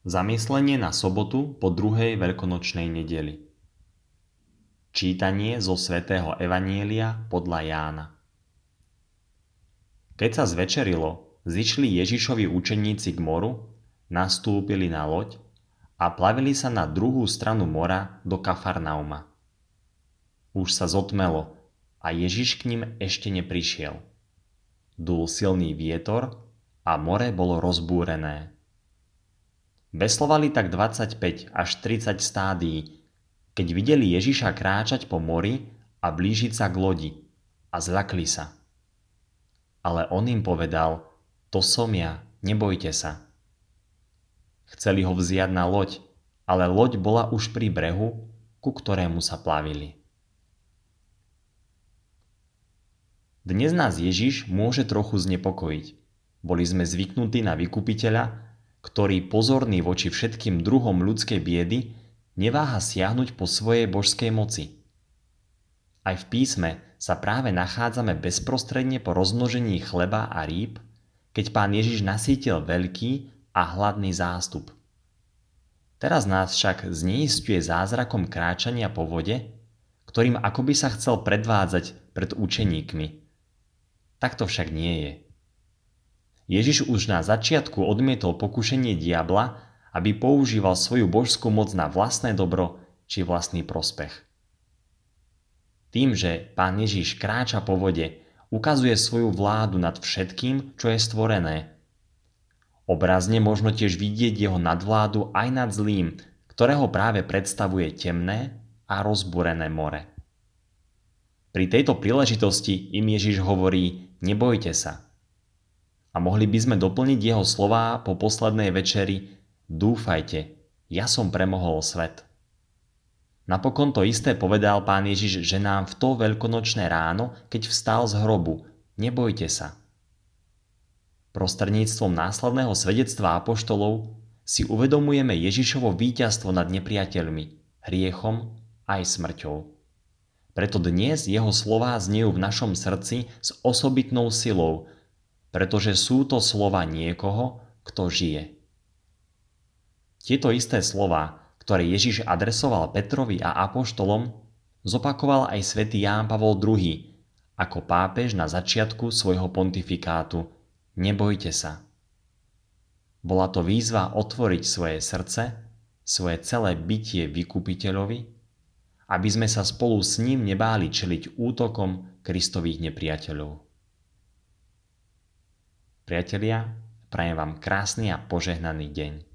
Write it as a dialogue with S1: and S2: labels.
S1: Zamyslenie na sobotu po druhej veľkonočnej nedeli. Čítanie zo svätého Evanielia podľa Jána. Keď sa zvečerilo, zišli Ježišovi učeníci k moru, nastúpili na loď a plavili sa na druhú stranu mora do Kafarnauma. Už sa zotmelo a Ježiš k ním ešte neprišiel. Dul silný vietor a more bolo rozbúrené Veslovali tak 25 až 30 stádií, keď videli Ježiša kráčať po mori a blížiť sa k lodi a zľakli sa. Ale on im povedal, to som ja, nebojte sa. Chceli ho vziať na loď, ale loď bola už pri brehu, ku ktorému sa plavili. Dnes nás Ježiš môže trochu znepokojiť. Boli sme zvyknutí na vykupiteľa, ktorý pozorný voči všetkým druhom ľudskej biedy neváha siahnuť po svojej božskej moci. Aj v písme sa práve nachádzame bezprostredne po rozmnožení chleba a rýb, keď pán Ježiš nasítil veľký a hladný zástup. Teraz nás však zneistuje zázrakom kráčania po vode, ktorým akoby sa chcel predvádzať pred učeníkmi. Tak to však nie je. Ježiš už na začiatku odmietol pokušenie diabla, aby používal svoju božskú moc na vlastné dobro či vlastný prospech. Tým, že pán Ježiš kráča po vode, ukazuje svoju vládu nad všetkým, čo je stvorené. Obrazne možno tiež vidieť jeho nadvládu aj nad zlým, ktorého práve predstavuje temné a rozbúrené more. Pri tejto príležitosti im Ježiš hovorí, nebojte sa, a mohli by sme doplniť jeho slová po poslednej večeri Dúfajte, ja som premohol svet. Napokon to isté povedal pán Ježiš ženám v to veľkonočné ráno, keď vstal z hrobu. Nebojte sa. Prostredníctvom následného svedectva apoštolov si uvedomujeme Ježišovo víťazstvo nad nepriateľmi, hriechom aj smrťou. Preto dnes jeho slová znejú v našom srdci s osobitnou silou, pretože sú to slova niekoho, kto žije. Tieto isté slova, ktoré Ježiš adresoval Petrovi a Apoštolom, zopakoval aj svätý Ján Pavol II ako pápež na začiatku svojho pontifikátu Nebojte sa. Bola to výzva otvoriť svoje srdce, svoje celé bytie vykupiteľovi, aby sme sa spolu s ním nebáli čeliť útokom Kristových nepriateľov. Priatelia, prajem vám krásny a požehnaný deň.